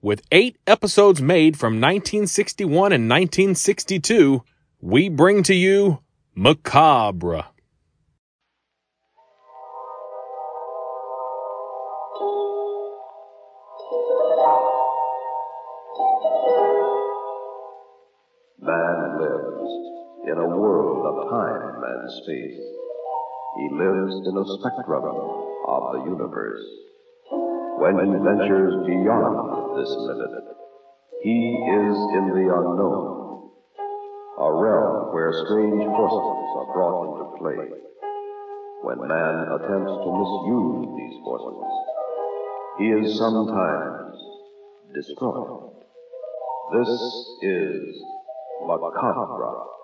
with eight episodes made from 1961 and 1962, we bring to you Macabre. Man lives in a world of time and space. He lives in a spectrum of the universe. When he ventures beyond this limit, he is in the unknown, a realm where strange forces are brought into play. When man attempts to misuse these forces, he is sometimes destroyed. This is Macabre.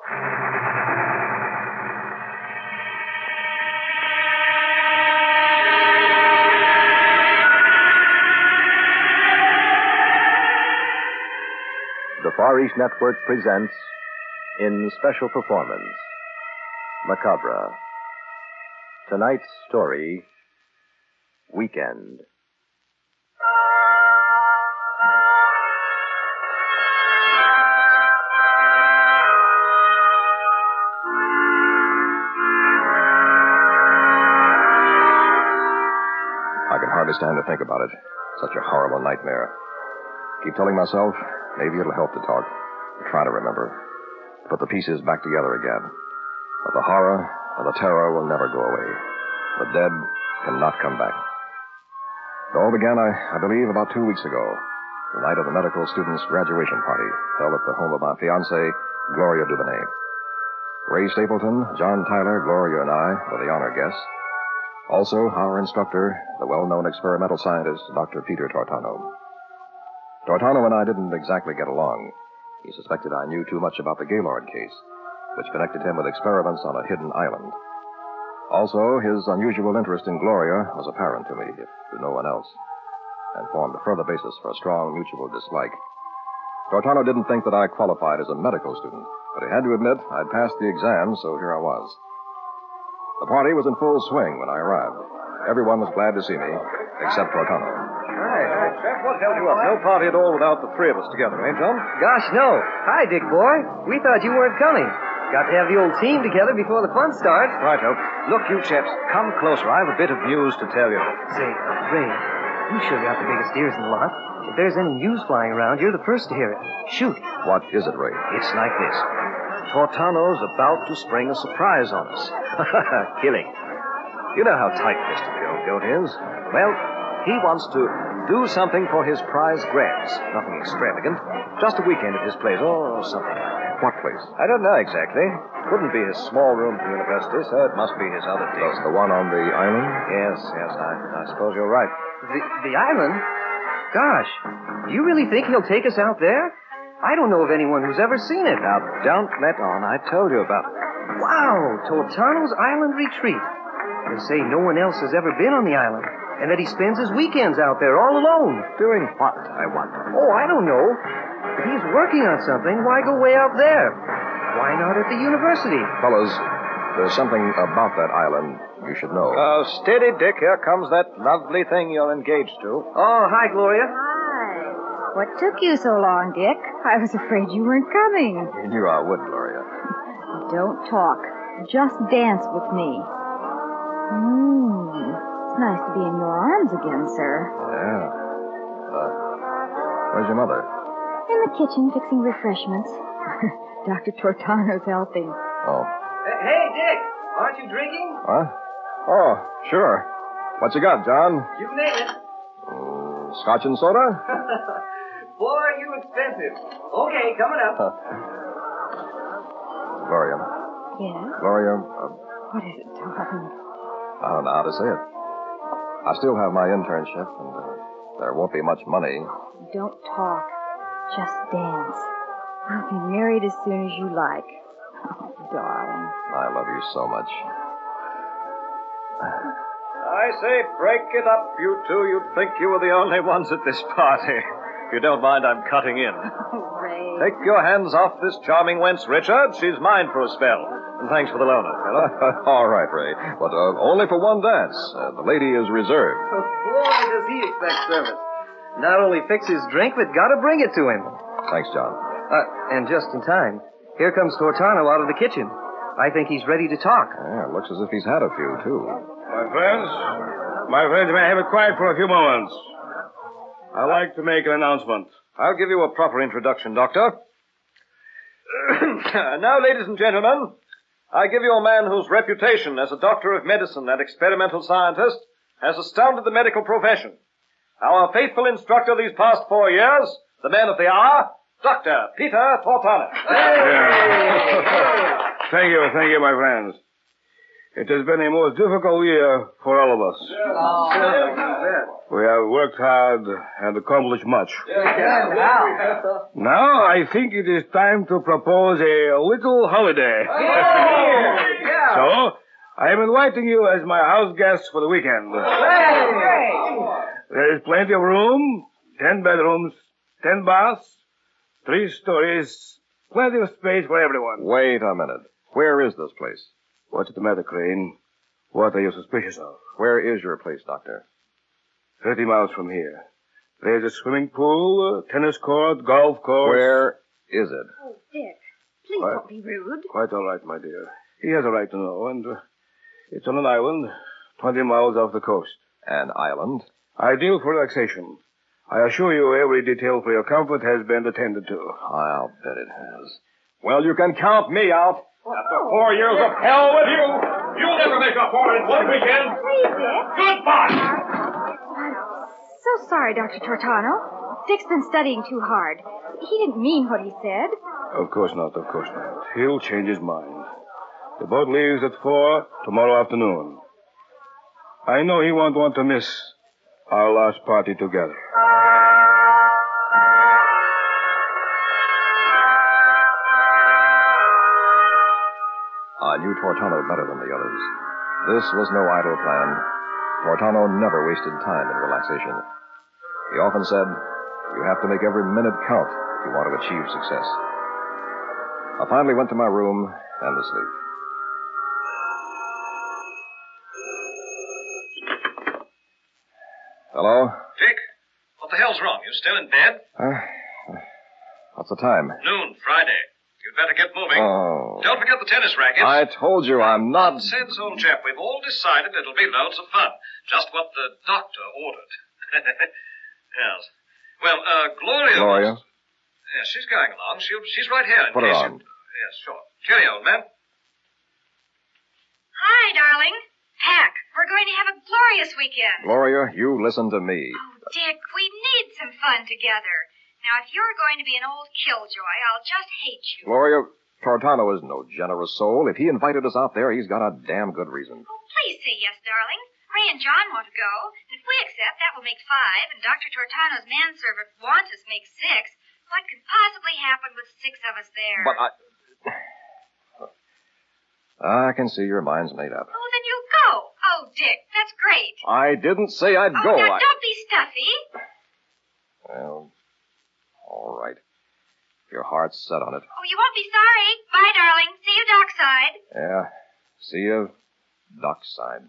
Far East Network presents, in special performance, Macabre. Tonight's story, Weekend. I can hardly stand to think about it. Such a horrible nightmare. Keep telling myself, maybe it'll help to talk. Try to remember. Put the pieces back together again. But the horror and the terror will never go away. The dead cannot come back. It all began, I, I believe, about two weeks ago. The night of the medical students' graduation party held at the home of my fiancée, Gloria Dubonnet. Ray Stapleton, John Tyler, Gloria, and I were the honor guests. Also, our instructor, the well-known experimental scientist, Dr. Peter Tortano. Tortano and I didn't exactly get along. He suspected I knew too much about the Gaylord case, which connected him with experiments on a hidden island. Also, his unusual interest in Gloria was apparent to me, if to no one else, and formed a further basis for a strong mutual dislike. Tortano didn't think that I qualified as a medical student, but he had to admit I'd passed the exam, so here I was. The party was in full swing when I arrived. Everyone was glad to see me, except Tortano. Hi, What held you up? No party at all without the three of us together, eh, John? Gosh, no. Hi, Dick boy. We thought you weren't coming. Got to have the old team together before the fun starts. Right, Hope. Look, you chaps, come closer. I have a bit of news to tell you. Say, uh, Ray, you sure got the biggest ears in the lot. If there's any news flying around, you're the first to hear it. Shoot. What is it, Ray? It's like this. Tortano's about to spring a surprise on us. Killing. You know how tight-fisted the old goat is. Well, he wants to do something for his prize grabs. Nothing extravagant. Just a weekend at his place, or something like that. What place? I don't know exactly. Couldn't be his small room at the university, so it must be his other deal. That's the one on the island? Yes, yes, I, I suppose you're right. The, the island? Gosh, do you really think he'll take us out there? I don't know of anyone who's ever seen it. Now, don't let on. I told you about it. Wow, Tortano's Island Retreat. They say no one else has ever been on the island, and that he spends his weekends out there all alone. Doing what, I wonder? Oh, I don't know. If he's working on something, why go way out there? Why not at the university? Fellas, there's something about that island you should know. Oh, steady, Dick. Here comes that lovely thing you're engaged to. Oh, hi, Gloria. Hi. What took you so long, Dick? I was afraid you weren't coming. You knew I would, Gloria. Don't talk. Just dance with me. It's nice to be in your arms again, sir. Yeah. Uh, where's your mother? In the kitchen fixing refreshments. Dr. Tortano's helping. Oh. Hey, Dick, aren't you drinking? What? Oh, sure. What you got, John? You name it. Mm, scotch and soda? Boy, are you expensive. Okay, coming up. Gloria. Yes? Gloria, uh, What is it, darling? I don't know how to say it. I still have my internship, and uh, there won't be much money. Don't talk. Just dance. We'll be married as soon as you like. Oh, darling. I love you so much. I say, break it up, you two. You'd think you were the only ones at this party. If you don't mind, I'm cutting in. Oh, Ray. Take your hands off this charming wench, Richard. She's mine for a spell. And thanks for the loaner, fella. All right, Ray. But uh, only for one dance. Uh, the lady is reserved. Boy, does he expect service. Not only fix his drink, but gotta bring it to him. Thanks, John. Uh, and just in time. Here comes Tortano out of the kitchen. I think he's ready to talk. Yeah, looks as if he's had a few, too. My friends, my friends, may I have it quiet for a few moments? I'd like to make an announcement. I'll give you a proper introduction, Doctor. now, ladies and gentlemen, I give you a man whose reputation as a doctor of medicine and experimental scientist has astounded the medical profession. Our faithful instructor these past four years, the man of the hour, Dr. Peter Tortano. Thank you, thank you, my friends. It has been a most difficult year for all of us. We have worked hard and accomplished much. Now I think it is time to propose a little holiday. so, I am inviting you as my house guests for the weekend. There is plenty of room, ten bedrooms, ten baths, three stories, plenty of space for everyone. Wait a minute. Where is this place? What's the matter, Crane? What are you suspicious of? Where is your place, Doctor? Thirty miles from here. There's a swimming pool, a tennis court, golf course. Where is it? Oh, Dick, please What? don't be rude. Quite all right, my dear. He has a right to know, and uh, it's on an island, 20 miles off the coast. An island? Ideal for relaxation. I assure you every detail for your comfort has been attended to. I'll bet it has. Well, you can count me out. After four years of hell with you, you'll never make up for it in one weekend. Please, Dick. Goodbye. So sorry, Dr. Tortano. Dick's been studying too hard. He didn't mean what he said. Of course not, of course not. He'll change his mind. The boat leaves at four tomorrow afternoon. I know he won't want to miss our last party together. I knew Tortano better than the others. This was no idle plan. Tortano never wasted time in relaxation. He often said, You have to make every minute count if you want to achieve success. I finally went to my room and to sleep. Hello? Dick, what the hell's wrong? You still in bed? Uh, what's the time? Noon, Friday. You'd better get moving. Oh. Don't forget the tennis rackets. I told you I'm not. Nonsense, old chap. We've all decided it'll be loads of fun. Just what the doctor ordered. yes. Well, uh, Gloria. Gloria? was- Yes, she's going along. She'll, she's right here. in Put her on. You... Yes, sure. Cheerio, old man. Hi, darling. Pack, we're going to have a glorious weekend. Gloria, you listen to me. Oh, Dick, we need some fun together. Now, if you're going to be an old killjoy, I'll just hate you. Gloria, Tortano is no generous soul. If he invited us out there, he's got a damn good reason. Oh, please say yes, darling. Ray and John want to go. and If we accept, that will make five, and Dr. Tortano's manservant Wantus make six. What could possibly happen with six of us there? But I. I can see your mind's made up. Oh, then you'll go. Oh, Dick, that's great. I didn't say I'd oh, go. now I... don't be stuffy. Well, all right. If your heart's set on it. Oh, you won't be sorry. Bye, darling. See you dockside. Yeah. See you, dockside.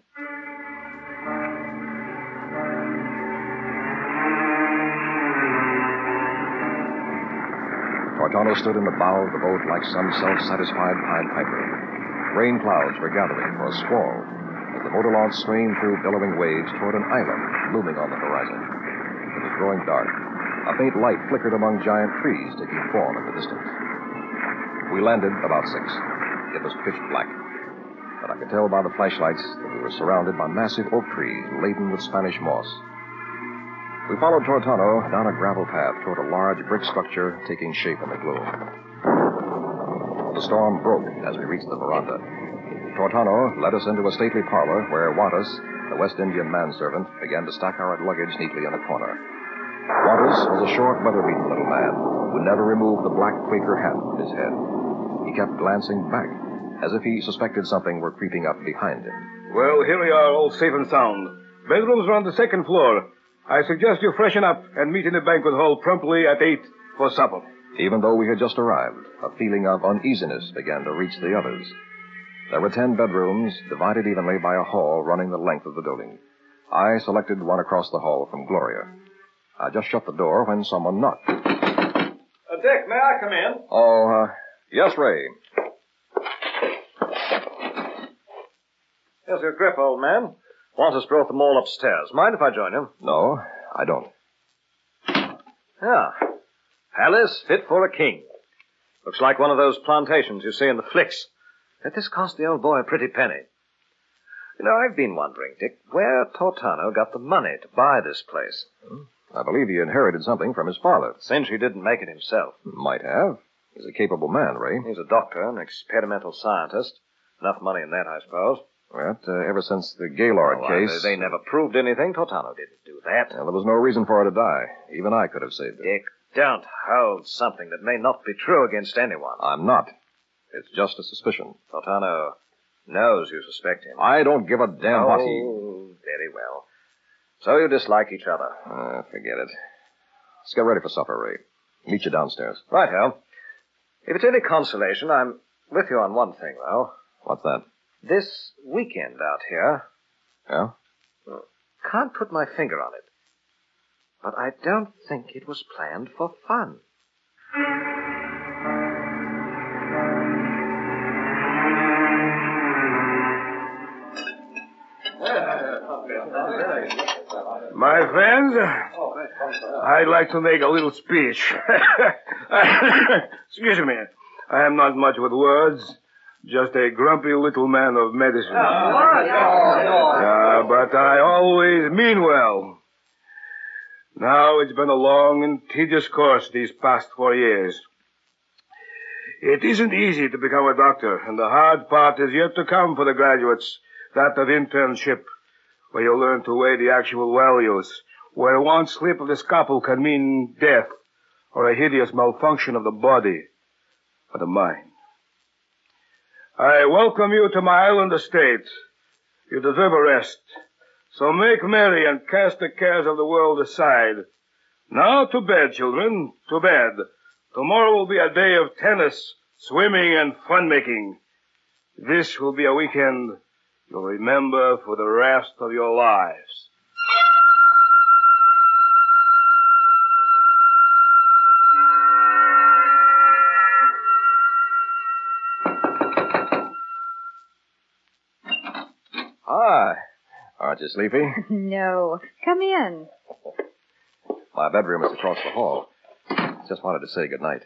Tortano stood in the bow of the boat like some self-satisfied Pied Piper. Rain clouds were gathering for a squall as the motor launch streamed through billowing waves toward an island looming on the horizon. It was growing dark. A faint light flickered among giant trees, taking form in the distance. We landed about six. It was pitch black, but I could tell by the flashlights that we were surrounded by massive oak trees laden with Spanish moss. We followed Tortano down a gravel path toward a large brick structure taking shape in the gloom. The storm broke as we reached the veranda. Tortano led us into a stately parlor where Wattis, the West Indian manservant, began to stack our luggage neatly in a corner. Wantus was a short, weather-beaten little man who never removed the black Quaker hat from his head. He kept glancing back, as if he suspected something were creeping up behind him. Well, here we are, all safe and sound. Bedrooms are on the second floor. I suggest you freshen up and meet in the banquet hall promptly at 8 for supper. Even though we had just arrived, a feeling of uneasiness began to reach the others. There were ten bedrooms, divided evenly by a hall running the length of the building. I selected one across the hall from Gloria. I just shut the door when someone knocked. Uh, Dick, may I come in? Oh, uh, yes, Ray. Here's your grip, old man. Wantus brought them all upstairs. Mind if I join you? No, I don't. Yeah. Palace fit for a king. Looks like one of those plantations you see in the flicks. Yet this cost the old boy a pretty penny. You know, I've been wondering, Dick, where Tortano got the money to buy this place. I believe he inherited something from his father. Since he didn't make it himself. Might have. He's a capable man, Ray. He's a doctor, an experimental scientist. Enough money in that, I suppose. Well, uh, ever since the Gaylord Oh, case. They, they never proved anything. Tortano didn't do that. Well, there was no reason for her to die. Even I could have saved her. Dick, don't hold something that may not be true against anyone. I'm not. It's just a suspicion. Tortano knows you suspect him. I don't give a damn what he. Oh, very well. So you dislike each other. Uh, forget it. Let's get ready for supper, Ray. Meet you downstairs. Right, Hal. If it's any consolation, I'm with you on one thing, though. What's that? This weekend out here, Yeah? can't put my finger on it. But I don't think it was planned for fun. My friends, I'd like to make a little speech. Excuse me. I am not much with words, just a grumpy little man of medicine. Ah, yeah, ah, but I always mean well. Now it's been a long and tedious course these past four years. It isn't easy to become a doctor, and the hard part is yet to come for the graduates, that of internship where you learn to weigh the actual values, where one slip of the scalpel can mean death or a hideous malfunction of the body or the mind. I welcome you to my island estate. You deserve a rest. So make merry and cast the cares of the world aside. Now to bed, children, to bed. Tomorrow will be a day of tennis, swimming, and fun making. This will be a weekend you'll remember for the rest of your lives. Hi. Aren't you sleepy? No. Come in. My bedroom is across the hall. Just wanted to say goodnight.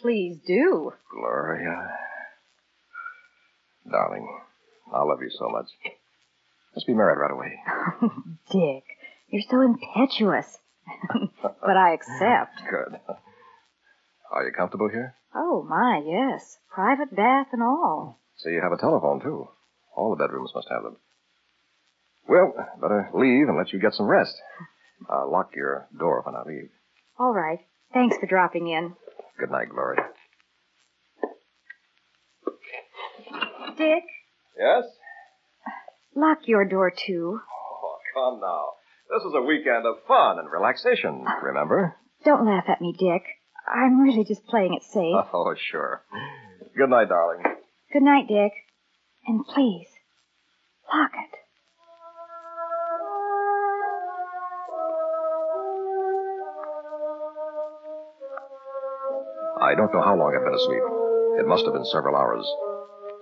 Please do. Gloria. Darling, I love you so much. Let's be married right away. Dick, you're so impetuous. but I accept. Good. Are you comfortable here? Oh, my, yes. Private bath and all. So you have a telephone, too. All the bedrooms must have them. Well, better leave and let you get some rest. I'll lock your door when I leave. All right. Thanks for dropping in. Good night, Gloria. Dick, Yes? lock your door, too. Oh, come now. This is a weekend of fun and relaxation, remember? Don't laugh at me, Dick. I'm really just playing it safe. Oh, sure. Good night, darling. Good night, Dick. And please, lock it. I don't know how long I've been asleep. It must have been several hours.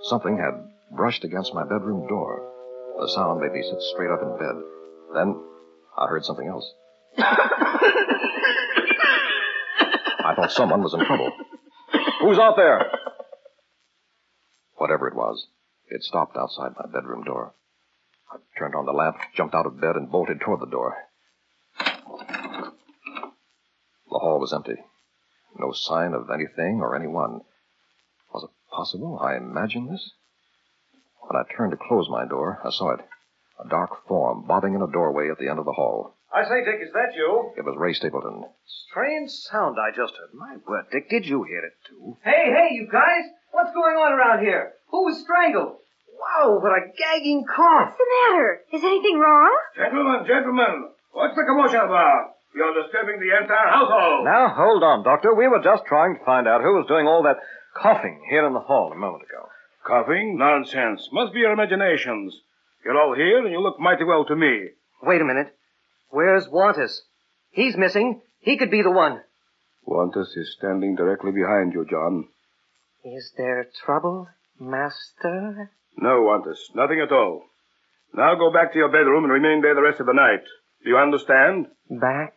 Something had brushed against my bedroom door. The sound made me sit straight up in bed. Then I heard something else. I thought someone was in trouble. Who's out there? Whatever it was, it stopped outside my bedroom door. I turned on the lamp, jumped out of bed, and bolted toward the door. The hall was empty. No sign of anything or anyone. Was it possible I imagined this? When I turned to close my door, I saw it. A dark form bobbing in a doorway at the end of the hall. I say, Dick, is that you? It was Ray Stapleton. Strange sound I just heard. My word, Dick, did you hear it too? Hey, hey, you guys! What's going on around here? Who was strangled? Wow, what a gagging cough! What's the matter? Is anything wrong? Gentlemen, gentlemen, what's the commotion about? You're disturbing the entire household. Now, hold on, Doctor. We were just trying to find out who was doing all that coughing here in the hall a moment ago. Coughing? Nonsense. Must be your imaginations. You're all here, and you look mighty well to me. Wait a minute. Where's Wantus? He's missing. He could be the one. Wantus is standing directly behind you, John. Is there trouble, Master? No, Wantus. Nothing at all. Now go back to your bedroom and remain there the rest of the night. Do you understand? Back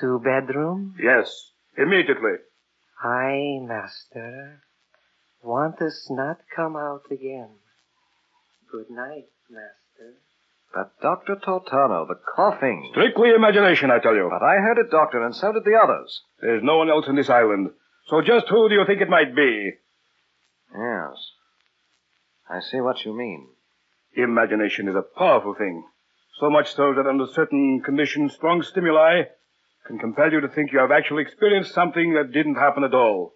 to bedroom? Yes. Immediately. Aye, Master. Wantus not come out again. Good night, Master. But Dr. Tortano, the coughing. Strictly imagination, I tell you. But I heard it, Doctor, and so did the others. There's no one else in this island. So just who do you think it might be? Yes. I see what you mean. Imagination is a powerful thing. So much so that under certain conditions, strong stimuli can compel you to think you have actually experienced something that didn't happen at all.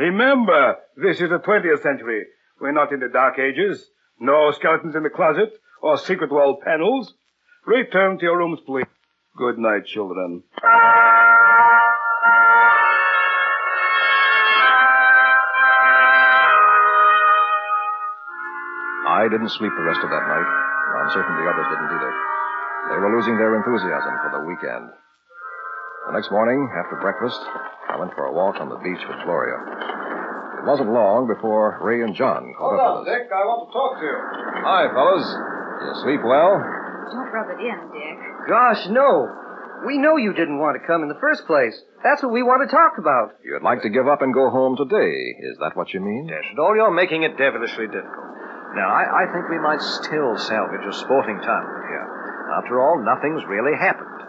Remember, this is the 20th century. We're not in the Dark Ages. No skeletons in the closet or secret wall panels. Return to your rooms, please. Good night, children. I didn't sleep the rest of that night. I'm certain the others didn't either. They were losing their enthusiasm for the weekend. The next morning, after breakfast, I went for a walk on the beach with Gloria. It wasn't long before Ray and John caught up with us. Dick. I want to talk to you. Hi, fellas. You sleep well? Don't rub it in, Dick. Gosh, no. We know you didn't want to come in the first place. That's what we want to talk about. You'd like to give up and go home today. Is that what you mean? Dash it all, you're making it devilishly difficult. Now, I, I think we might still salvage a sporting tournament here. After all, nothing's really happened.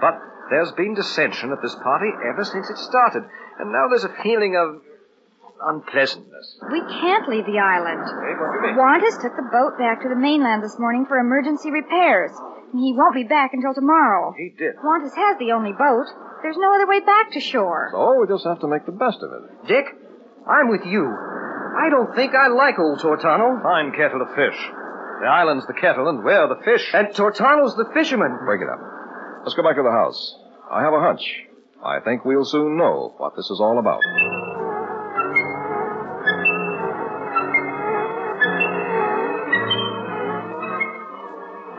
But there's been dissension at this party ever since it started, and now there's a feeling of unpleasantness. We can't leave the island. Hey, what do you mean? Wantus took the boat back to the mainland this morning for emergency repairs. and He won't be back until tomorrow. He did. Wantus has the only boat. There's no other way back to shore. So we just have to make the best of it. Dick, I'm with you. I don't think I like old Tortano. Fine kettle of fish. The island's the kettle, and we're the fish. And Tortano's the fisherman. Break it up. Let's go back to the house. I have a hunch. I think we'll soon know what this is all about.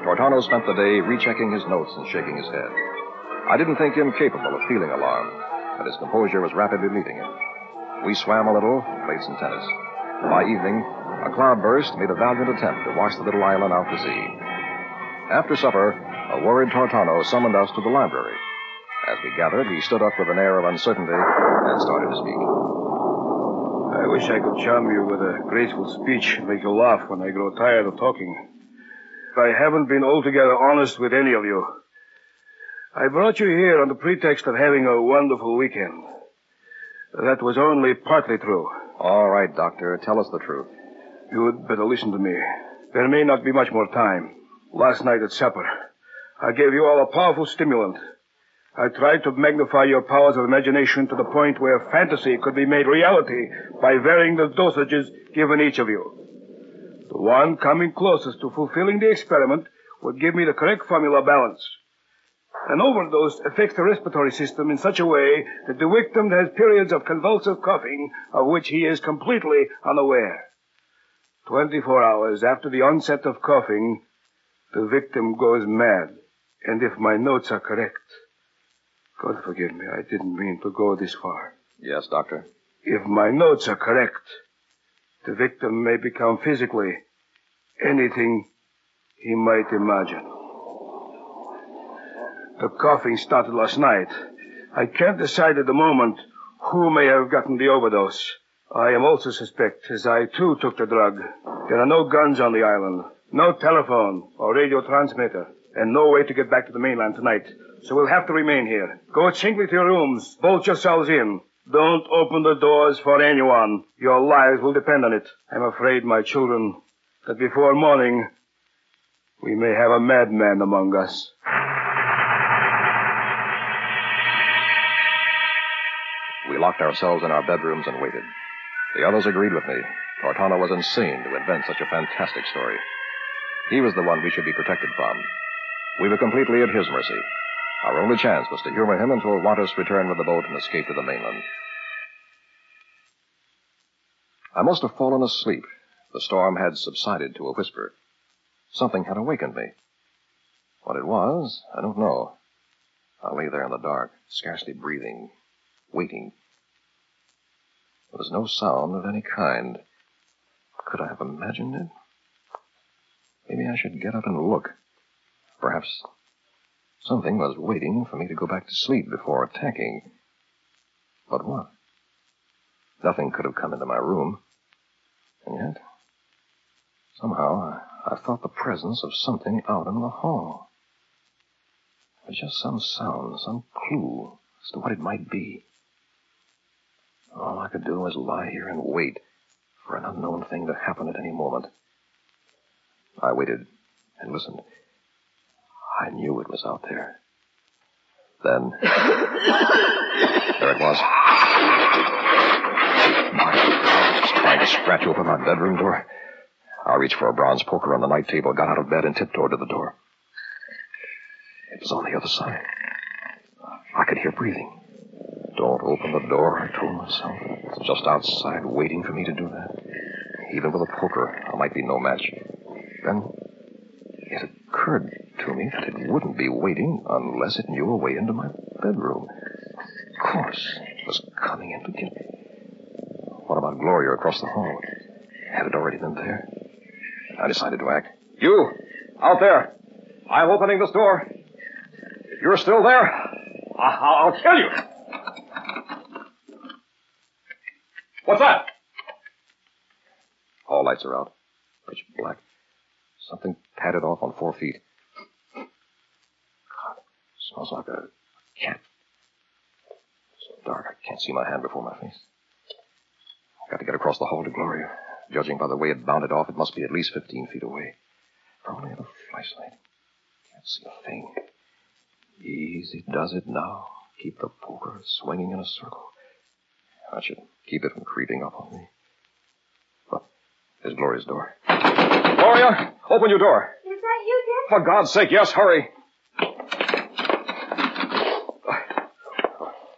Tortano spent the day rechecking his notes and shaking his head. I didn't think him capable of feeling alarm, but his composure was rapidly leaving him. We swam a little and played some tennis. By evening, a cloudburst made a valiant attempt to wash the little island out to sea. After supper, a worried Tortano summoned us to the library. As we gathered, he stood up with an air of uncertainty and started to speak. I wish I could charm you with a graceful speech and make you laugh when I grow tired of talking. I haven't been altogether honest with any of you. I brought you here on the pretext of having a wonderful weekend. That was only partly true. All right, Doctor, tell us the truth. You'd better listen to me. There may not be much more time. Last night at supper, I gave you all a powerful stimulant. I tried to magnify your powers of imagination to the point where fantasy could be made reality by varying the dosages given each of you. The one coming closest to fulfilling the experiment would give me the correct formula balance. An overdose affects the respiratory system in such a way that the victim has periods of convulsive coughing of which he is completely unaware. 24 hours after the onset of coughing, the victim goes mad. And if my notes are correct, God forgive me, I didn't mean to go this far. Yes, Doctor. If my notes are correct, the victim may become physically anything he might imagine. The coughing started last night. I can't decide at the moment who may have gotten the overdose. I am also suspect, as I too took the drug. There are no guns on the island, no telephone or radio transmitter, and no way to get back to the mainland tonight. So we'll have to remain here. Go singly to your rooms. Bolt yourselves in. Don't open the doors for anyone. Your lives will depend on it. I'm afraid, my children, that before morning, we may have a madman among us. We locked ourselves in our bedrooms and waited. The others agreed with me. Tortano was insane to invent such a fantastic story. He was the one we should be protected from. We were completely at his mercy. Our only chance was to humor him until Wantus returned with the boat and escaped to the mainland. I must have fallen asleep. The storm had subsided to a whisper. Something had awakened me. What it was, I don't know. I lay there in the dark, scarcely breathing, waiting. There was no sound of any kind. Could I have imagined it? Maybe I should get up and look. Perhaps something was waiting for me to go back to sleep before attacking. But what? Nothing could have come into my room. And yet, somehow, I, felt the presence of something out in the hall. There was just some sound, some clue as to what it might be. All I could do was lie here and wait for an unknown thing to happen at any moment. I waited and listened. I knew it was out there. Then, there it was. My God, just trying to scratch open my bedroom door. I reached for a bronze poker on the night table, got out of bed, and tiptoed to the door. It was on the other side. I could hear breathing. Don't open the door, I told myself. It's just outside, waiting for me to do that. Even with a poker, I might be no match. Then it occurred to me that it wouldn't be waiting unless it knew a way into my bedroom. Of course, it was coming in to get me. What about Gloria across the hall? Had it already been there? I decided to act. You, out there. I'm opening this door. If you're still there, I- I'll kill you. What's that? All lights are out. Pitch black. Something padded off on four feet. Smells like a cat. So dark I can't see my hand before my face. I've got to get across the hall to Gloria. Judging by the way it bounded off, it must be at least 15 feet away. If I only a flashlight. Can't see a thing. Easy does it now. Keep the poker swinging in a circle. I should keep it from creeping up on me. But there's Gloria's door. Gloria, open your door. Is that you, Dick? For God's sake, yes, hurry.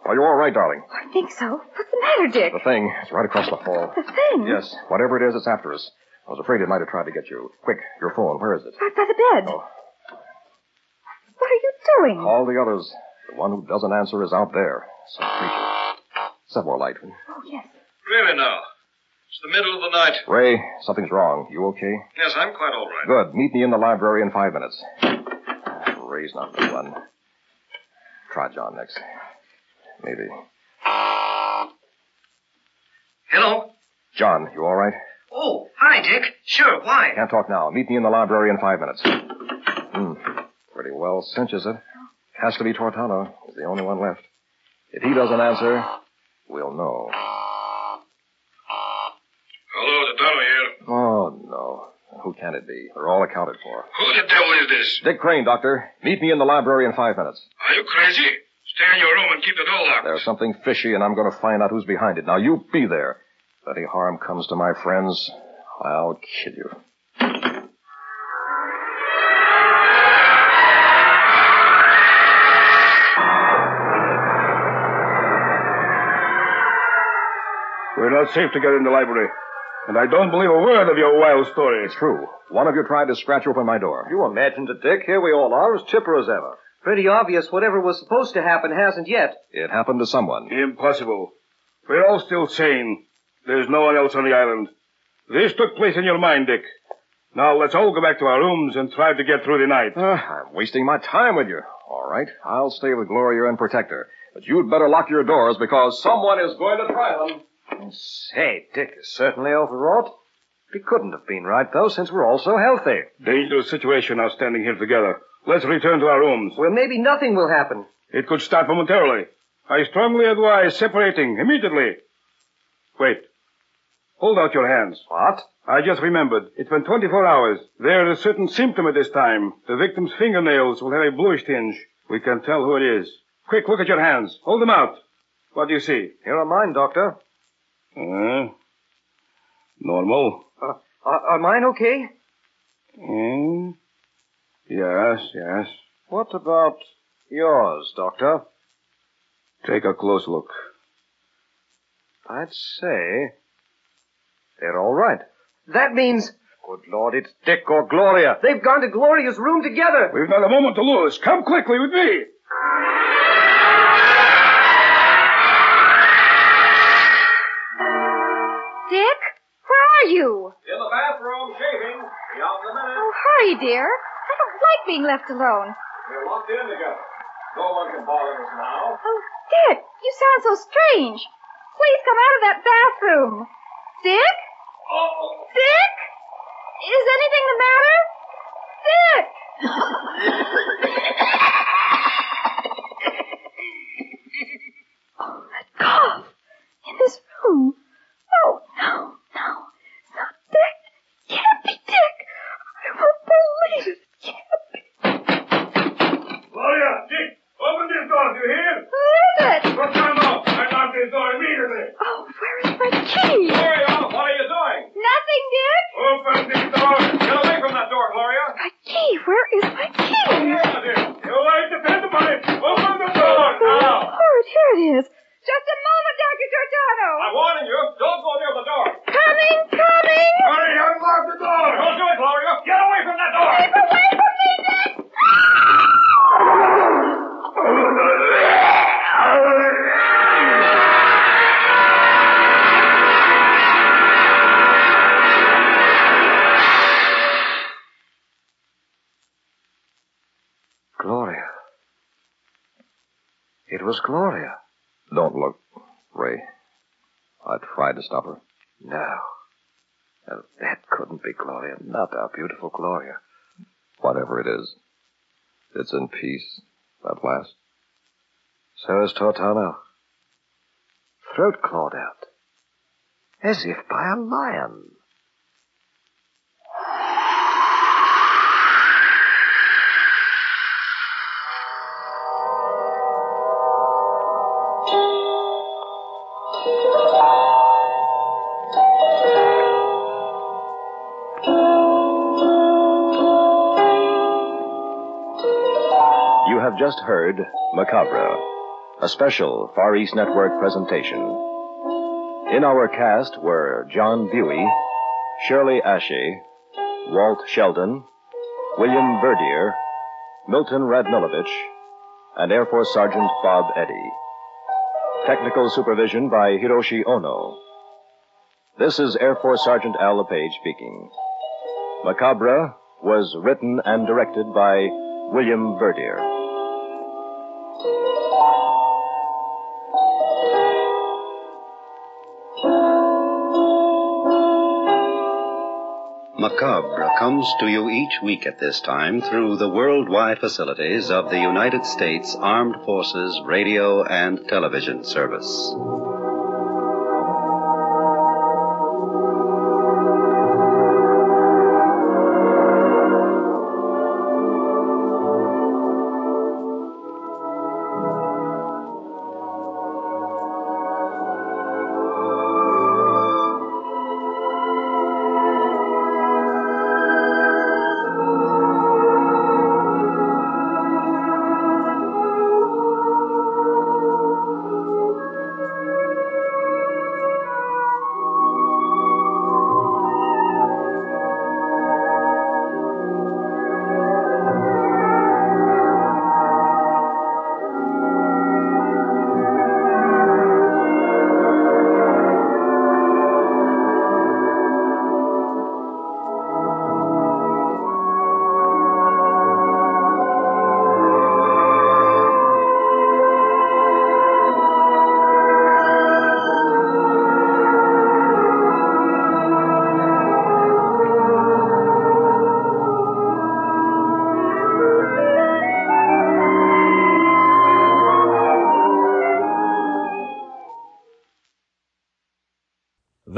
Are you all right, darling? I think so. What's the matter, Dick? The thing is right across the hall. The thing? Yes, whatever it is, it's after us. I was afraid it might have tried to get you. Quick, your phone. Where is it? Right by the bed. Oh. What are you doing? All the others. The one who doesn't answer is out there. Some creature. Set more light. Oh, yes. Really now. It's the middle of the night. Ray, something's wrong. You okay? Yes, I'm quite all right. Good. Meet me in the library in five minutes. Ray's not the one. Try John next. Maybe. Hello? John, you all right? Oh, hi, Dick. Sure, why? Can't talk now. Meet me in the library in five minutes. Hmm. Pretty well cinches it. Has to be Tortano. He's the only one left. If he doesn't answer, we'll know. Hello, Tortano here. Oh, no. Who can it be? They're all accounted for. Who the devil is this? Dick Crane, Doctor. Meet me in the library in five minutes. Are you crazy? Stay in your room and keep the door locked. There's something fishy, and I'm going to find out who's behind it. Now, you be there. If any harm comes to my friends, I'll kill you. We're not safe together in the library. And I don't believe a word of your wild story. It's true. One of you tried to scratch open my door. You imagined it, Dick. Here we all are, as chipper as ever. Pretty obvious whatever was supposed to happen hasn't yet. It happened to someone. Impossible. We're all still sane. There's no one else on the island. This took place in your mind, Dick. Now let's all go back to our rooms and try to get through the night. Uh, I'm wasting my time with you. All right, I'll stay with Gloria and protect her. But you'd better lock your doors because someone is going to try them. Say, Dick is certainly overwrought. He couldn't have been right, though, since we're all so healthy. Dangerous situation now standing here together. Let's return to our rooms. Well, maybe nothing will happen. It could start momentarily. I strongly advise separating immediately. Wait. Hold out your hands. What? I just remembered. It's been 24 hours. There is a certain symptom at this time. The victim's fingernails will have a bluish tinge. We can tell who it is. Quick, look at your hands. Hold them out. What do you see? Here are mine, Doctor. Uh, normal. Uh, are, are mine okay? Mm. Yes, yes. What about yours, Doctor? Take a close look. I'd say they're all right. That means Good Lord, it's Dick or Gloria. they've gone to Gloria's room together. We've not a moment to lose. Come quickly with me. Dick, where are you? In the bathroom, shaving. Be out in a minute. Oh, hurry, dear. Like being left alone. We're locked in together. No one can bother us now. Oh, Dick, you sound so strange. Please come out of that bathroom. Dick? Oh. Dick? Is anything the matter? Dick! oh, that cough. In this room. Oh, no, no. It's not Dick. It can't be Dick. I won't believe it. It can't be. Gloria, Dick, open this door, do you hear? Who is it? Put down off. I locked this door immediately. Oh, where is to stop her. No. No, that couldn't be Gloria. Not our beautiful Gloria. Whatever it is, it's in peace at last. So is Tortano. Throat clawed out. As if by a lion. Just heard Macabre, a special Far East Network presentation. In our cast were John Buey, Shirley Ashe, Walt Sheldon, William Verdier, Milton Radmilovich, and Air Force Sergeant Bob Eddy. Technical supervision by Hiroshi Ono. This is Air Force Sergeant Al LePage speaking. Macabre was written and directed by William Verdier. Macabre comes to you each week at this time through the worldwide facilities of the United States Armed Forces Radio and Television Service.